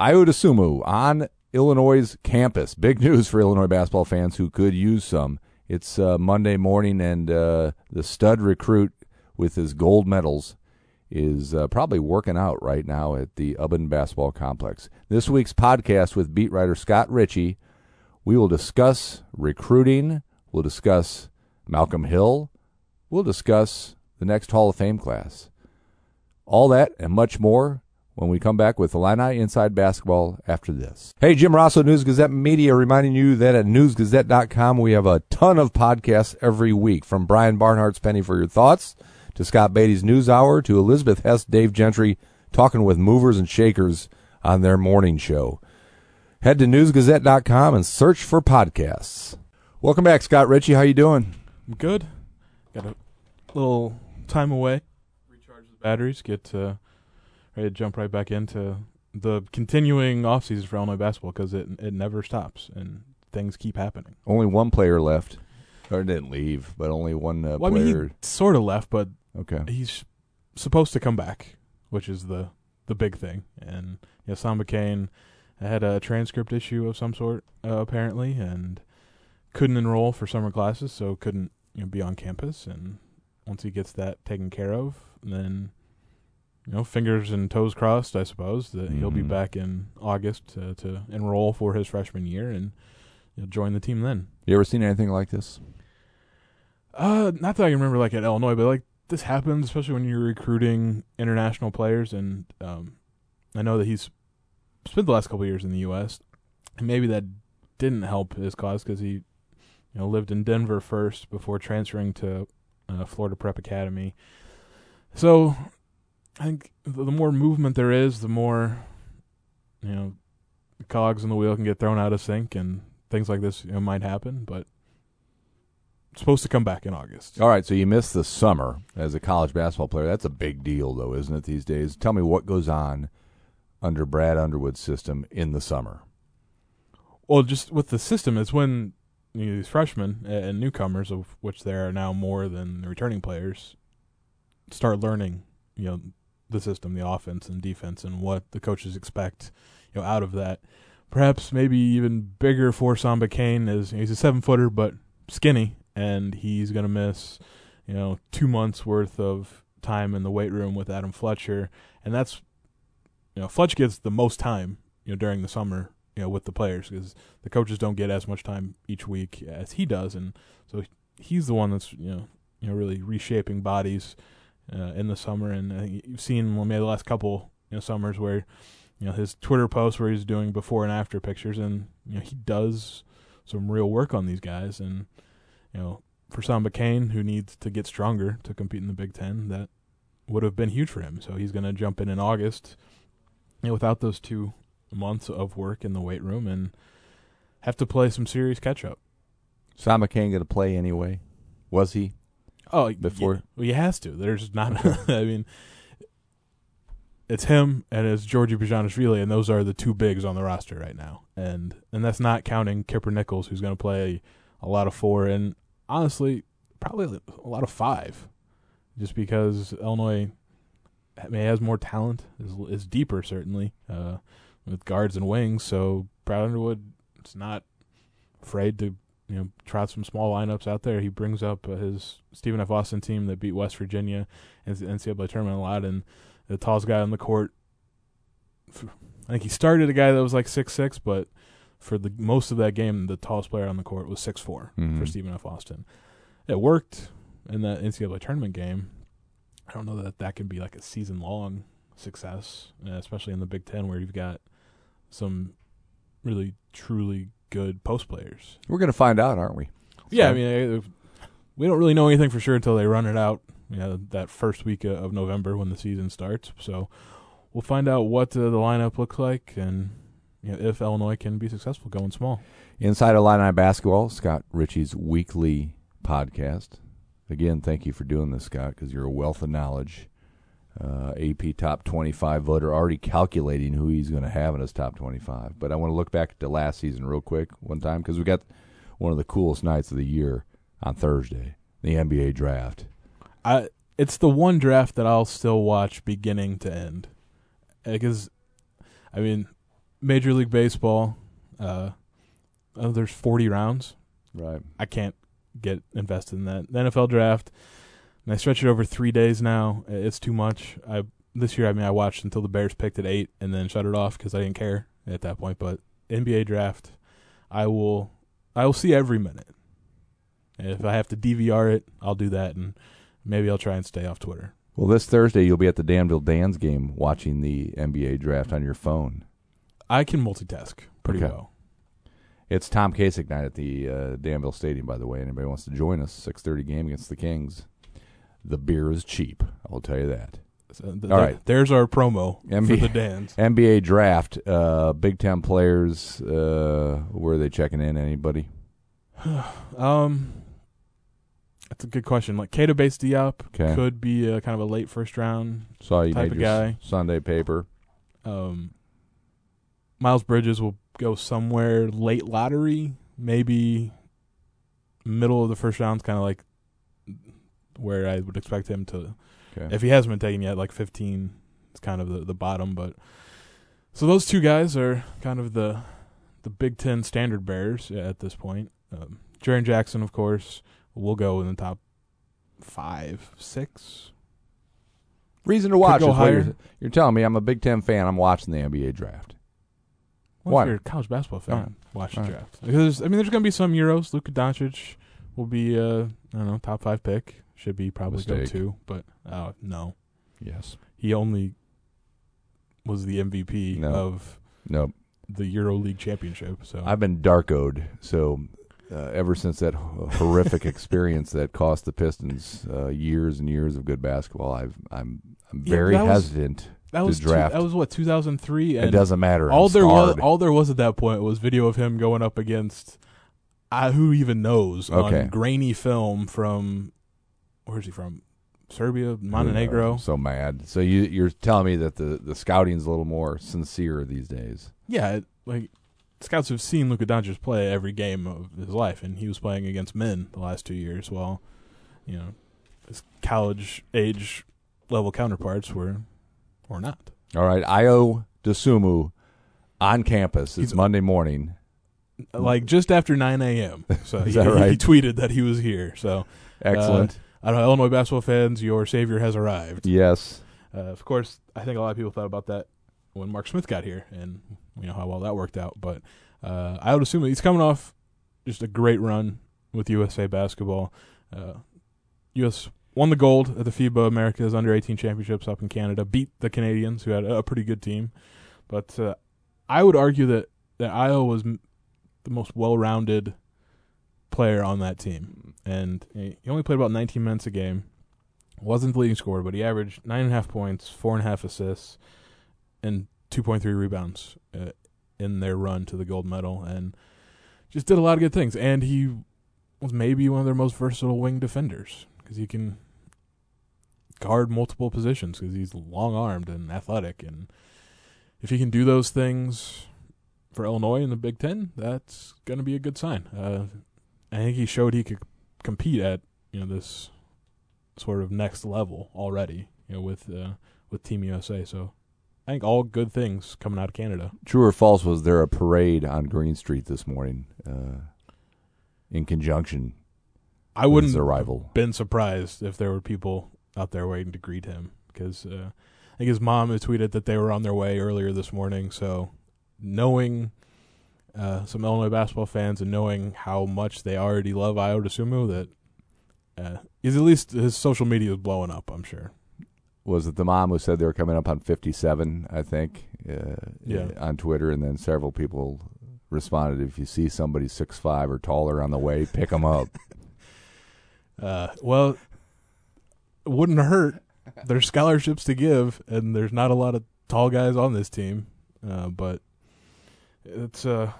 Ayo Dosunmu on Illinois' campus. Big news for Illinois basketball fans who could use some. It's uh, Monday morning, and uh, the stud recruit with his gold medals is uh, probably working out right now at the Ubben Basketball Complex. This week's podcast with beat writer Scott Richey, we will discuss recruiting. We'll discuss Malcolm Hill. We'll discuss the next Hall of Fame class. All that and much more when we come back with Illini Inside Basketball after this. Hey, Jim Rossow, News Gazette Media, reminding you that at newsgazette.com we have a ton of podcasts every week, from Brian Barnhart's Penny for Your Thoughts to Scott Beatty's News Hour to Elizabeth Hess, Dave Gentry talking with movers and shakers on their morning show. Head to newsgazette.com and search for podcasts. Welcome back, Scott Richey. How you doing? I'm good. Got a little time away, recharge the batteries, get uh, ready to jump right back into the continuing off season for Illinois basketball because it it never stops and things keep happening. Only one player left, or didn't leave, but only one uh, Well, I player. mean, he sort of left, but okay. he's supposed to come back, which is the the big thing. And you know, Samba Kane had a transcript issue of some sort uh, apparently, and couldn't enroll for summer classes, so couldn't you know be on campus. And once he gets that taken care of, then you know fingers and toes crossed, I suppose that he'll be Mhm. back in August to, to enroll for his freshman year and you know, join the team then. You ever seen anything like this? Uh, not that I can remember like at Illinois, but like this happens, especially when you're recruiting international players. And um, I know that he's spent the last couple of years in the U.S. and maybe that didn't help his cause because he, you know, lived in Denver first before transferring to uh, Florida Prep Academy. So I think the more movement there is, the more you know cogs in the wheel can get thrown out of sync, and things like this you know, might happen. But it's supposed to come back in August. All right, so you missed the summer as a college basketball player. That's a big deal, though, isn't it, these days? Tell me what goes on under Brad Underwood's system in the summer. Well, just with the system, it's when you know, these freshmen and newcomers, of which there are now more than the returning players, start learning, you know, the system, the offense and defense, and what the coaches expect, you know, out of that. Perhaps maybe even bigger for Samba Kane is he's a seven footer but skinny, and he's gonna miss, you know, two months worth of time in the weight room with Adam Fletcher, and that's, you know, Fletch gets the most time, you know, during the summer, you know, with the players because the coaches don't get as much time each week as he does, and so he's the one that's you know you know really reshaping bodies uh, in the summer. And think you've seen maybe the last couple you know summers where you know his Twitter posts where he's doing before and after pictures, and you know he does some real work on these guys, and you know for Samba Kane who needs to get stronger to compete in the Big Ten, that would have been huge for him. So he's going to jump in in August, you know, without those two months of work in the weight room and have to play some serious catch up. Samba Kane going to play anyway? Was he? Oh, Before- yeah, well, he has to. There's not. I mean, it's him and it's Giorgi Bezhanishvili, and those are the two bigs on the roster right now. And and that's not counting Kipper Nichols, who's going to play a lot of four, and honestly, probably a lot of five, just because Illinois may has more talent, is is deeper certainly uh, with guards and wings. So Brad Underwood is not afraid to you know out some small lineups out there. He brings up uh, his Stephen F. Austin team that beat West Virginia in the NCAA tournament a lot, and the tallest guy on the court. I think he started a guy that was like six six, but for the most of that game, the tallest player on the court was six four Mhm. for Stephen F. Austin. It worked in that NCAA tournament game. I don't know that that can be like a season long success, uh, especially in the Big Ten where you've got some really truly good post players. We're going to find out, aren't we? Yeah, So- I mean, uh, we don't really know anything for sure until they run it out. You know, that first week of November when the season starts. So we'll find out what uh, the lineup looks like and you know, if Illinois can be successful going small. Inside Illini Basketball, Scott Richey's weekly podcast. Again, thank you for doing this, Scott, because you're a wealth of knowledge. Uh, AP top 25 voter, already calculating who he's going to have in his top 25. But I want to look back to last season real quick one time because we got one of the coolest nights of the year on Thursday, the NBA draft. I it's the one draft that I'll still watch beginning to end. Because I mean, Major League Baseball, uh, oh, there's 40 rounds. Right. I can't get invested in that. The NFL draft, and I stretch it over three days now. It's too much. I this year, I mean, I watched until the Bears picked at eight, and then shut it off because I didn't care at that point. But NBA draft, I will, I will see every minute. If I have to DVR it, I'll do that, and maybe I'll try and stay off Twitter. Well, this Thursday you'll be at the Danville Dan's game watching the NBA draft on your phone. I can multitask pretty Okay. well. It's Tom Kasich night at the uh, Danville Stadium, by the way. Anybody wants to join us? Six thirty game against the Kings. The beer is cheap. I'll tell you that. So th- All th- right. there's our promo for NBA the Dans. NBA draft. Uh, Big Ten players. Uh, where are they checking in? Anybody? Um, that's a good question. Like Keita Bates Diop Okay. could be a, kind of a late first round. Saw you Type made of guy. Sunday paper. Um, Miles Bridges will go somewhere late lottery, maybe middle of the first round, kind of like where I would expect him to. Okay. If he hasn't been taken yet, like 15 is kind of the, the bottom. But so those two guys are kind of the the Big Ten standard bearers at this point. Um, Jaren Jackson, of course, will go in the top five, six. Reason to watch you're, you're telling me. I'm a Big Ten fan. I'm watching the NBA draft. Well, Why? if you're a college basketball fan, right. watch the right. draft. Because I mean, there's going to be some Euros. Luka Doncic will be, uh, I don't know, top five pick. Should be probably go two, but uh, no, Yes. he only was the MVP No. of Nope. the Euro League championship. So I've been darkoed. So uh, ever since that horrific experience that cost the Pistons uh, years and years of good basketball, I've I'm I'm Yeah, very was- hesitant. that to was two- draft. that was what 2003, it doesn't matter. all I'm there was all there was at that point was video of him going up against uh, who even knows Okay. on grainy film from where's he from Serbia Montenegro so mad. So you you're telling me that the the scouting's a little more sincere these days. yeah it- like scouts have seen Luka Doncic play every game of his life and he was playing against men the last two years while you know his college age level counterparts were or not All right, Ayo Dosunmu on campus. It's Monday morning. Like just after 9 a.m. So Is he, that he tweeted that he was here so Excellent. I don't know, Illinois basketball fans, your savior has arrived. yes. Uh, of course, I think a lot of people thought about that when Mark Smith got here, and you know how well that worked out. But uh, I would assume that he's coming off just a great run with USA basketball. Uh, U.S. won the gold at the FIBA Americas Under 18 Championships up in Canada, beat the Canadians, who had a, a pretty good team. But uh, I would argue that that Iowa was m- the most well-rounded player on that team, and he only played about 19 minutes a game. Wasn't the leading scorer, but he averaged nine and a half points, four and a half assists, and 2.3 rebounds uh, in their run to the gold medal, and just did a lot of good things. And he was maybe one of their most versatile wing defenders because he can guard multiple positions because he's long armed and athletic. And if he can do those things for Illinois in the Big Ten, that's going to be a good sign. Uh, I think he showed he could compete at you know this sort of next level already. You know with uh, with Team USA. So I think all good things coming out of Canada. True or false? Was there a parade on Green Street this morning uh, in conjunction I wouldn't his arrival? been surprised if there were people out there waiting to greet him because uh, I think his mom had tweeted that they were on their way earlier this morning. So knowing uh, some Illinois basketball fans and knowing how much they already love Ayo Dosunmu, that uh, is at least his social media is blowing up. I'm sure. Was it the mom who said they were coming up on 57, I think, uh, Yeah. on Twitter? And then several people responded, if you see somebody six five or taller on the way, pick them up. Uh, well, it wouldn't hurt. There's scholarships to give, and there's not a lot of tall guys on this team. Uh, but it's uh,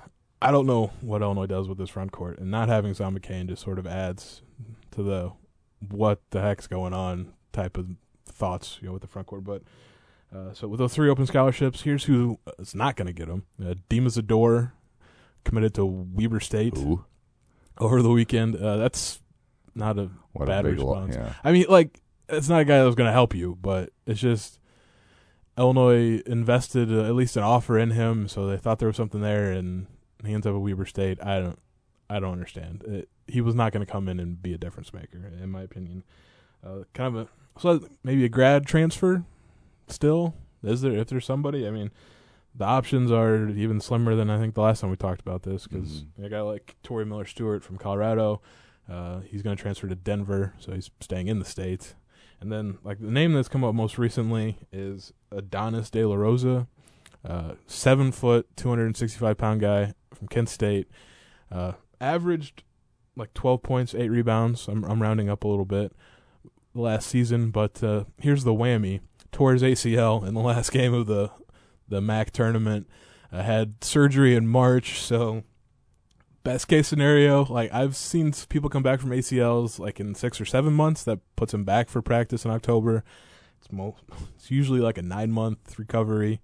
I don't know what Illinois does with this front court, and not having Zon McCain just sort of adds to the what the heck's going on type of thoughts, you know, with the front court. But uh, so with those three open scholarships, here's who is not going to get them: uh, Dima Zdor committed to Weber State Ooh, over the weekend. Uh, that's not a what Bad a response. yeah. I mean, like, it's not a guy that was going to help you, but it's just Illinois invested uh, at least an offer in him, so they thought there was something there, and he ends up at Weber State. I don't, I don't understand. It, he was not going to come in and be a difference maker, in my opinion. Uh, kind of a so maybe a grad transfer. Still, is there if there's somebody? I mean, the options are even slimmer than I think the last time we talked about this because Mhm. a guy like Tory Miller Stewart from Colorado, uh, he's going to transfer to Denver, so he's staying in the state. And then, like the name that's come up most recently is Adonis De La Rosa, uh, seven foot, two hundred and sixty-five pound guy from Kent State. Uh, averaged like twelve points, eight rebounds. I'm I'm rounding up a little bit last season, but uh, here's the whammy: tore his ACL in the last game of the the MAC tournament. Uh, had surgery in March, so best case scenario, like I've seen people come back from ACLs like in six or seven months. That puts them back for practice in October. It's mo- it's usually like a nine month recovery,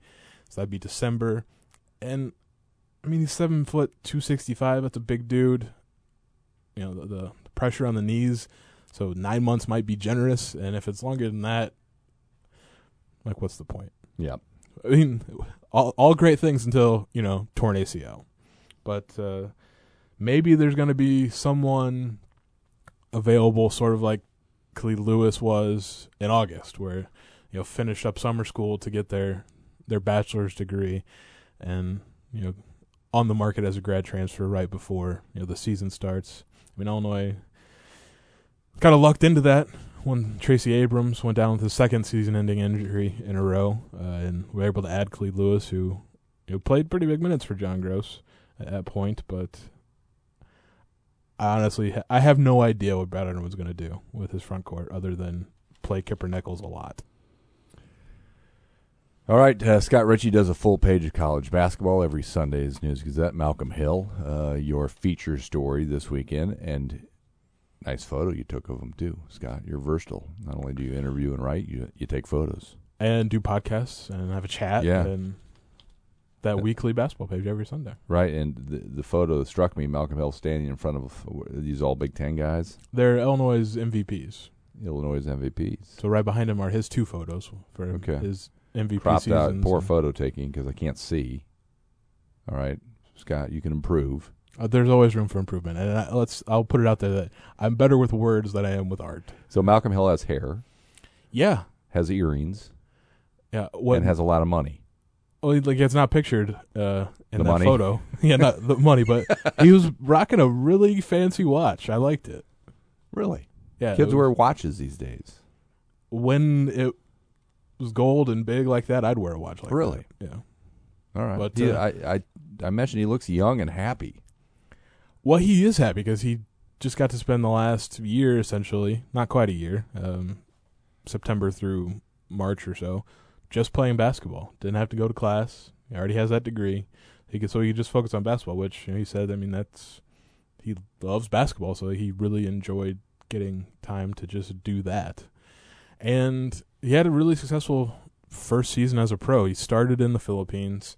so that'd be December. And I mean, he's seven foot two sixty five. That's a big dude. You know the, the pressure on the knees, so nine months might be generous. And if it's longer than that, like what's the point? Yeah. I mean, all all great things until you know torn ACL, but uh, maybe there's going to be someone available, sort of like Khalid Lewis was in August, where you know finished up summer school to get their their bachelor's degree, and you know on the market as a grad transfer right before you know the season starts. I mean, Illinois kind of lucked into that when Tracy Abrams went down with his second season-ending injury in a row, uh, and we were able to add Khalid Lewis, who you know, played pretty big minutes for John Groce at that point. But honestly, ha- I have no idea what Brad Underwood was going to do with his front court, other than play Kipper Nichols a lot. All right, uh, Scott Richey does a full page of college basketball every Sunday's News Gazette. Malcolm Hill, uh, your feature story this weekend, and nice photo you took of him too, Scott. You're versatile. Not only do you interview and write, you you take photos. And do podcasts and have a chat. Yeah. And that weekly basketball page every Sunday. Right, and the the photo that struck me, Malcolm Hill standing in front of these all Big Ten guys, They're Illinois' MVPs. Illinois MVPs. So right behind him are his two photos for Okay. his MVP Cropped out, seasons. poor photo taking because I can't see. All right, Scott, you can improve. Uh, there's always room for improvement, and I, let's. I'll put it out there that I'm better with words than I am with art. So Malcolm Hill has hair, Yeah, has earrings, yeah. What? and has a lot of money. Well, like it's not pictured uh, in The that money? photo. yeah, not the money, but he was rocking a really fancy watch. I liked it. Really, Yeah, kids wear watches these days. when it was gold and big like that. I'd wear a watch like Really? that. Yeah. All right, But, He- uh, I, I I mentioned he looks young and happy. Well, he is happy because he just got to spend the last year, essentially, not quite a year, um, September through March or so, just playing basketball. Didn't have to go to class. He already has that degree. He could, so he could just focus on basketball, which you know, he said. I mean, that's he loves basketball, so he really enjoyed getting time to just do that. And he had a really successful first season as a pro. He started in the Philippines.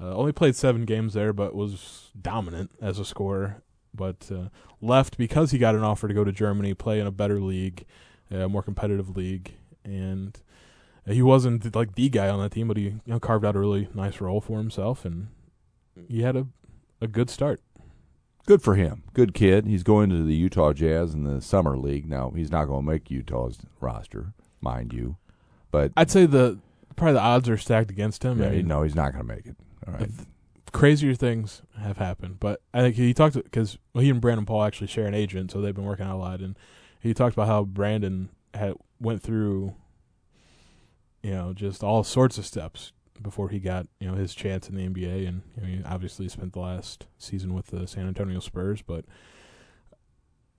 Uh, only played seven games there, but was dominant as a scorer. But uh, left because he got an offer to go to Germany, play in a better league, a more competitive league, and he wasn't like the guy on that team, but he you know, carved out a really nice role for himself, and he had a a good start. Good for him. Good kid. He's going to the Utah Jazz in the summer league. Now he's not going to make Utah's roster, mind you, but I'd say the probably the odds are stacked against him. I yeah, mean, no, he's not going to make it. All right. Crazier things have happened. But I think he talked because well, he and Brandon Paul actually share an agent, so they've been working out a lot. And he talked about how Brandon had went through, you know, just all sorts of steps before he got you know his chance in the NBA. And you know, he obviously spent the last season with the San Antonio Spurs, but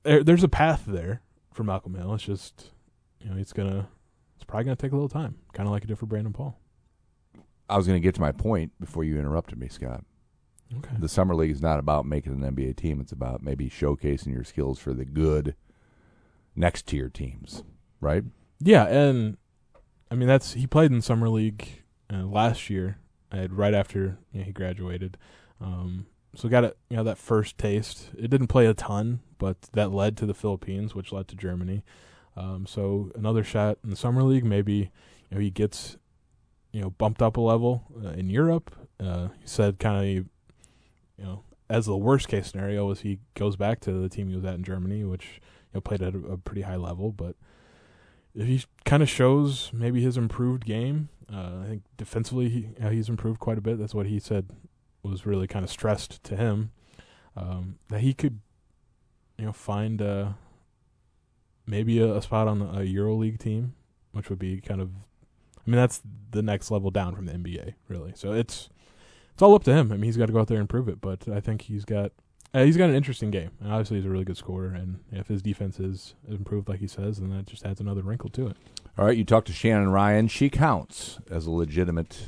there, there's a path there for Malcolm Hill. It's just you know it's gonna it's probably gonna take a little time, kind of like it did for Brandon Paul. I was going to get to my point before you interrupted me, Scott. Okay. The summer league is not about making an NBA team. It's about maybe showcasing your skills for the good next tier teams, right? Yeah, and I mean that's he played in summer league uh, last year, uh, right after you know, he graduated. Um, so got a you know that first taste. It didn't play a ton, but that led to the Philippines, which led to Germany. Um, so another shot in the summer league. Maybe you know he gets you know bumped up a level uh, in Europe. Uh, he said kind of you know as the worst case scenario was he goes back to the team he was at in Germany, which you know played at a, a pretty high level, but he kind of shows maybe his improved game, uh, I think defensively he, he's improved quite a bit. That's what he said was really kind of stressed to him um, that he could, you know, find uh, maybe a, a, spot on a EuroLeague team, which would be kind of, I mean, that's the next level down from the NBA, really. So it's it's all up to him. I mean, he's got to go out there and prove it. But I think he's got uh, he's got an interesting game, and obviously he's a really good scorer. And if his defense is improved, like he says, then that just adds another wrinkle to it. All right, you talked to Shannon Ryan. She counts as a legitimate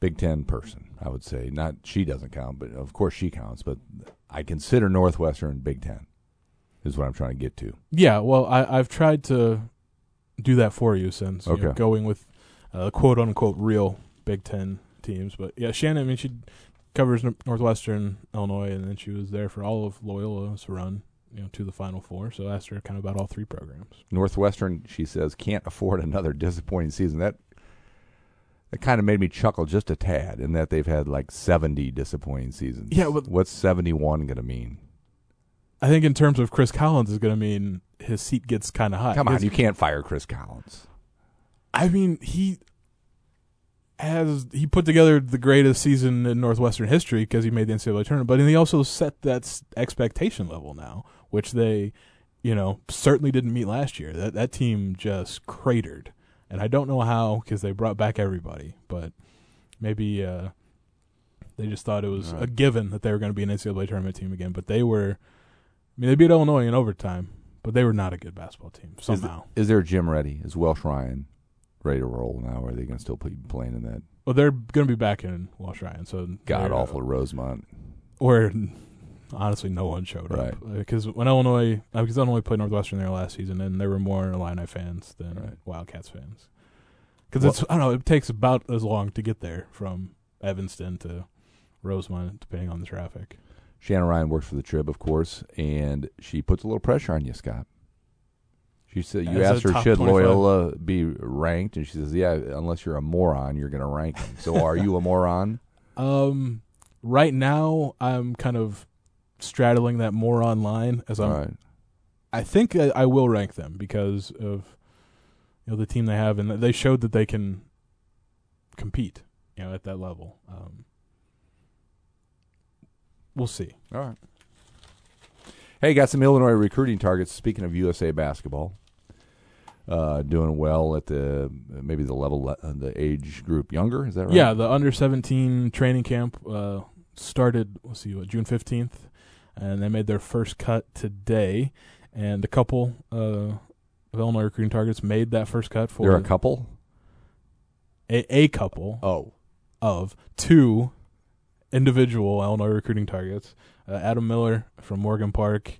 Big Ten person. I would say not. She doesn't count, but of course she counts. But I consider Northwestern Big Ten. Is what I'm trying to get to. Yeah, well, I, I've tried to do that for you since okay. you know, going with uh, quote unquote real Big Ten teams. But yeah, Shannon. I mean, she covers Northwestern Illinois, and then she was there for all of Loyola's run, you know, to the Final Four. So I asked her kind of about all three programs. Northwestern, she says, can't afford another disappointing season. That that kind of made me chuckle just a tad, in that they've had like seventy disappointing seasons. Yeah, but what's seventy one going to mean? I think in terms of Chris Collins is going to mean his seat gets kind of hot. Come on, you can't fire Chris Collins. I mean, he has he put together the greatest season in Northwestern history because he made the NCAA tournament, but he also set that expectation level now, which they, you know, certainly didn't meet last year. That that team just cratered, and I don't know how because they brought back everybody, but maybe uh, they just thought it was right. a given that they were going to be an NCAA tournament team again. But they were, I mean, they beat Illinois in overtime, but they were not a good basketball team somehow. Is, the, is there Jim ready? Is Welsh Ryan? Ready to roll now? Or are they going to still be playing in that? Well, they're going to be back in Welsh Ryan. So god awful uh, Rosemont, where honestly no one showed right. up because when Illinois because uh, Illinois played Northwestern there last season, and there were more Illini fans than right. Wildcats fans. Because it's I don't know it takes about as long to get there from Evanston to Rosemont, depending on the traffic. Shannon Ryan works for the Trib, of course, and she puts a little pressure on you, Scott. She said you As asked her should 25. Loyola be ranked, and she says, "Yeah, unless you're a moron, you're going to rank them." So, are you a moron? Um, right now, I'm kind of straddling that moron line as I'm. Right. I think I, I, will rank them because of you know the team they have, and they showed that they can compete, you know, at that level. Um, we'll see. All right. Hey, got some Illinois recruiting targets. Speaking of USA basketball, uh, doing well at the maybe the level uh, the age group younger. Is that right? Yeah, the under seventeen training camp uh, started. Let's see, what, June fifteenth, and they made their first cut today. And a couple uh, of Illinois recruiting targets made that first cut for. They're a couple. A a couple. Oh, of two individual Illinois recruiting targets. Uh, Adam Miller from Morgan Park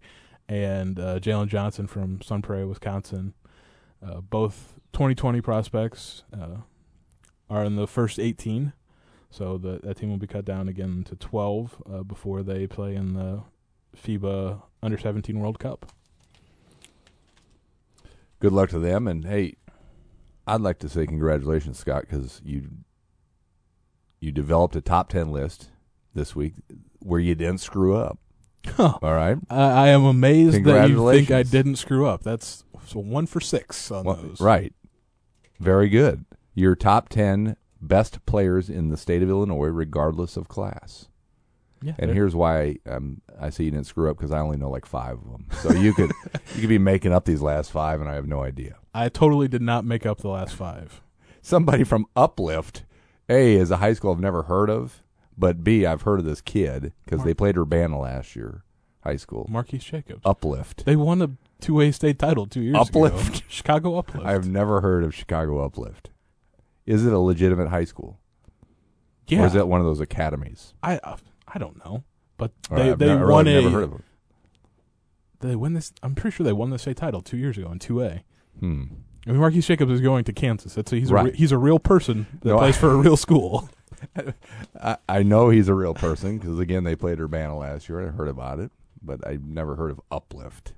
and uh, Jalen Johnson from Sun Prairie, Wisconsin. Uh, both 2020 prospects uh, are in the first 18, so the, that team will be cut down again to 12 uh, before they play in the FIBA Under 17 World Cup. Good luck to them, and hey, I'd like to say congratulations, Scott, because you you developed a top 10 list this week where you didn't screw up. All right. I, I am amazed that you think I didn't screw up. That's so one for six on well, those. Right. Very good. Your top 10 best players in the state of Illinois, regardless of class. Yeah, and here's why um, I see you didn't screw up because I only know like five of them. So you could you could be making up these last five, and I have no idea. I totally did not make up the last five. Somebody from Uplift, A, is a high school I've never heard of, but B, I've heard of this kid because they played Urbana last year, high school. Marquise Jacobs. Uplift. They won a two A state title two years ago. Uplift. ago. Chicago Uplift. I've never heard of Chicago Uplift. Is it a legitimate high school? Yeah. Or is it one of those academies? I uh, I don't know, but they right, they never, won a. Never heard of them. They win this. I'm pretty sure they won the state title two years ago in two A. Hmm. I mean, Marquise Jacobs is going to Kansas. That's a, he's right. a he's a real person that no, plays I, for a real school. I, I know he's a real person because again they played Urbana last year. I heard about it, but I never heard of Uplift.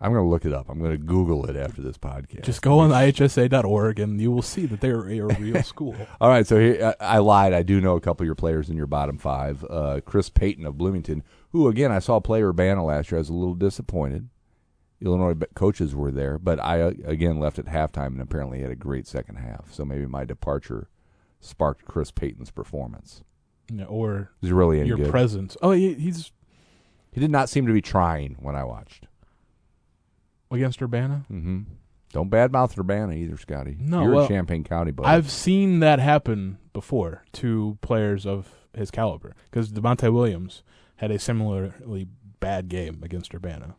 I'm going to look it up. I'm going to Google it after this podcast. Just go on ihsa.org and you will see that they're a real school. All right, so here, I, I lied. I do know a couple of your players in your bottom five. Uh, Chris Payton of Bloomington, who again I saw play Urbana last year. I was a little disappointed. Illinois coaches were there, but I uh, again left at halftime and apparently had a great second half. So maybe my departure sparked Chris Payton's performance. Yeah, or Is he really your good? presence. Oh, he, he's he did not seem to be trying when I watched. against Urbana. Mm-hmm. Don't badmouth Urbana either, Scotty. No, you're well, in Champaign County, buddy. I've seen that happen before to players of his caliber because Devontae Williams had a similarly bad game against Urbana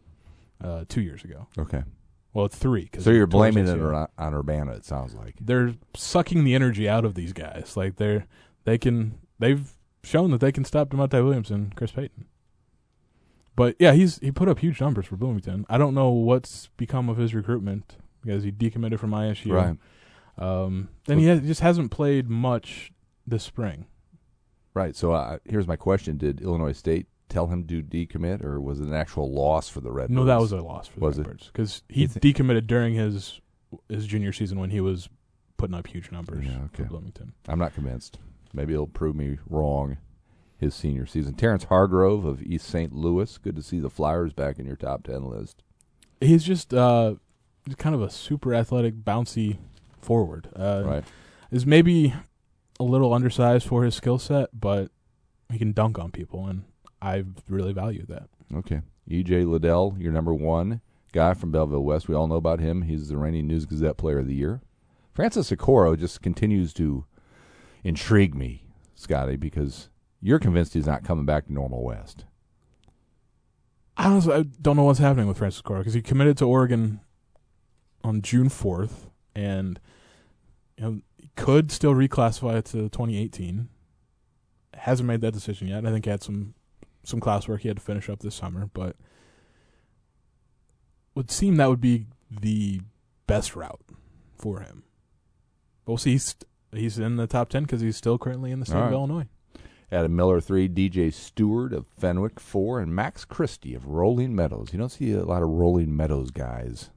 uh, two years ago. okay. Well, it's three. 'cause So you're he tore his blaming it on, on Urbana. It sounds like. They're sucking the energy out of these guys. Like they're they can they've shown that they can stop Da'Monte Williams and Chris Payton. But yeah, he's he put up huge numbers for Bloomington. I don't know what's become of his recruitment because he decommitted from ISU. Right. Um, then he has, just hasn't played much this spring. Right. So uh, here's my question: Did Illinois State tell him to decommit, or was it an actual loss for the Redbirds? No, that was a loss for the Was it? Redbirds because he thi- decommitted during his his junior season when he was putting up huge numbers Yeah, for okay. Bloomington. I'm not convinced. Maybe he'll prove me wrong. His senior season. Terrence Hargrove of East St. Louis. Good to see the Flyers back in your top ten list. He's just uh, kind of a super athletic, bouncy forward. Uh, right. Is maybe a little undersized for his skill set, but he can dunk on people, and I really value that. Okay. E.J. Liddell, your number one guy from Belleville West. We all know about him. He's the reigning News Gazette Player of the Year. Francis Okoro just continues to intrigue me, Scotty, because you're convinced he's not coming back to Normal West. I honestly I don't know what's happening with Francis Okoro because he committed to Oregon on June fourth, and you know could still reclassify it to 2018. Hasn't made that decision yet. I think he had some some classwork he had to finish up this summer, but would seem that would be the best route for him. We'll see. He's, he's in the top ten because he's still currently in the state All of. Illinois. Adam Miller, three. DJ Steward of Fenwick, four. And Max Christie of Rolling Meadows. You don't see a lot of Rolling Meadows guys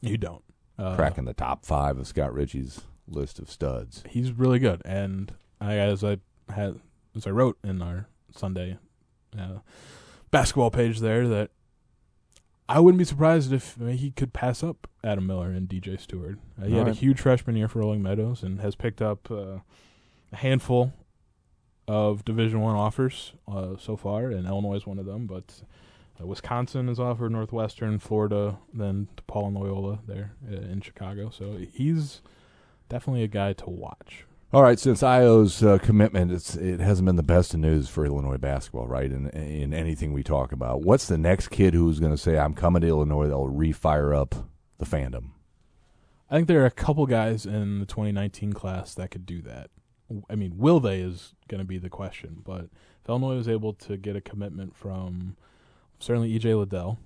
You don't uh, cracking the top five of Scott Richey's list of studs. he's really good. And I, as I had, as I wrote in our Sunday uh, basketball page there, that I wouldn't be surprised if he could pass up Adam Miller and DJ Steward. Uh, he had Alright. a huge freshman year for Rolling Meadows and has picked up uh, a handful of Division One offers uh, so far, and Illinois is one of them. But uh, Wisconsin is offered, Northwestern, Florida, then DePaul and Loyola there uh, in Chicago. So he's definitely a guy to watch. All right, since Ayo's uh, commitment, it hasn't been the best of news for Illinois basketball, right? In in anything we talk about, what's the next kid who's going to say, "I'm coming to Illinois"? That'll refire up the fandom. I think there are a couple guys in the 2019 class that could do that. I mean, will they is going to be the question. But if Illinois was able to get a commitment from certainly EJ Liddell,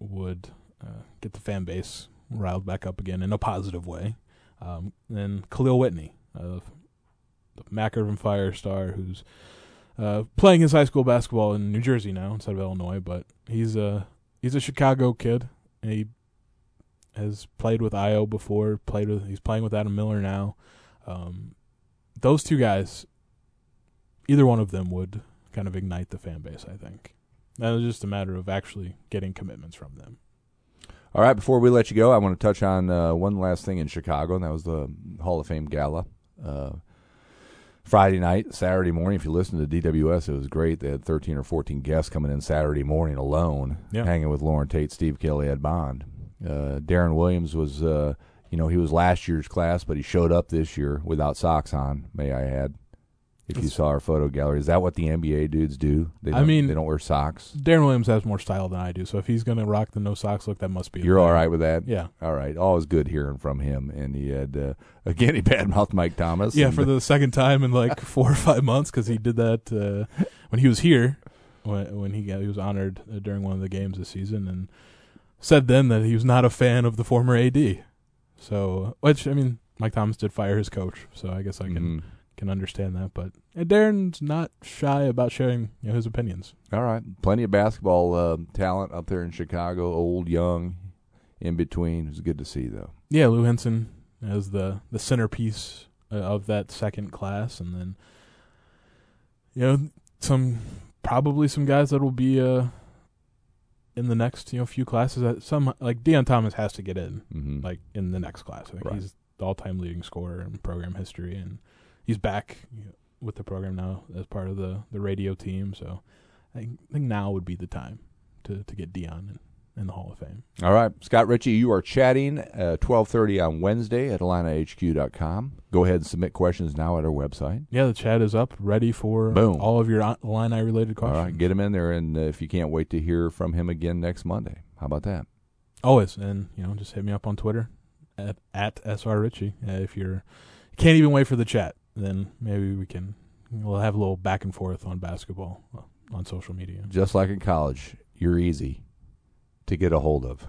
would uh, get the fan base riled back up again in a positive way. Um, then Khalil Whitney, uh, the Mac Irvin Fire star, who's uh, playing his high school basketball in New Jersey now instead of Illinois, but he's a he's a Chicago kid. And he has played with Ayo before. Played with he's playing with Adam Miller now. Um, those two guys, either one of them would kind of ignite the fan base. I think. That just a matter of actually getting commitments from them. All right, before we let you go, I want to touch on uh, one last thing in Chicago, and that was the Hall of Fame gala. Uh, Friday night, Saturday morning. If you listen to DWS, it was great. They had 13 or 14 guests coming in Saturday morning alone, Yeah. hanging with Loren Tate, Steve Kelly, Ed Bond. Uh, Deron Williams was, uh, you know, he was last year's class, but he showed up this year without socks on. May I add? If you saw our photo gallery, is that what the NBA dudes do? They I don't- mean- they don't wear socks. Deron Williams has more style than I do, so if he's gonna rock the no socks look, that must be. You're all right with that? Yeah, All right. Always good hearing from him. And he had, uh, again, he badmouthed Mike Thomas. yeah, and- for the second time in like four or five months because he did that uh, when he was here, when when he got he was honored uh, during one of the games this season, and said then that he was not a fan of the former AD. So, which I mean, Mike Thomas did fire his coach, so I guess I can Mhm. Can understand that. But and Deron's not shy about sharing you know, his opinions. All right, plenty of basketball uh, talent up there in Chicago, old, young, in between. It was good to see, though. Yeah, Lou Henson as the the centerpiece uh, of that second class, and then you know some probably some guys that will be uh in the next you know few classes. That some like Deon Thomas has to get in Mm-hmm. like in the next class. I think Right. he's the all-time leading scorer in program history, and he's back with the program now as part of the the radio team. So I think now would be the time to to get Deon in, in the Hall of Fame. All right, Scott Richey, you are chatting uh, twelve thirty on Wednesday at IlliniHQ.com. Go ahead and submit questions now at our website. Yeah, the chat is up, ready for Boom. all of your Illini related questions. All right, get him in there, and uh, if you can't wait to hear from him again next Monday, how about that? Always, and you know, just hit me up on Twitter at at sr richey uh, if you're can't even wait for the chat. Then maybe we can we'll have a little back and forth on basketball uh, on social media. Just like in college, you're easy to get a hold of.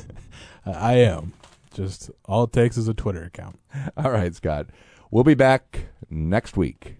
I am just all it takes is a Twitter account. All right, Scott. We'll be back next week.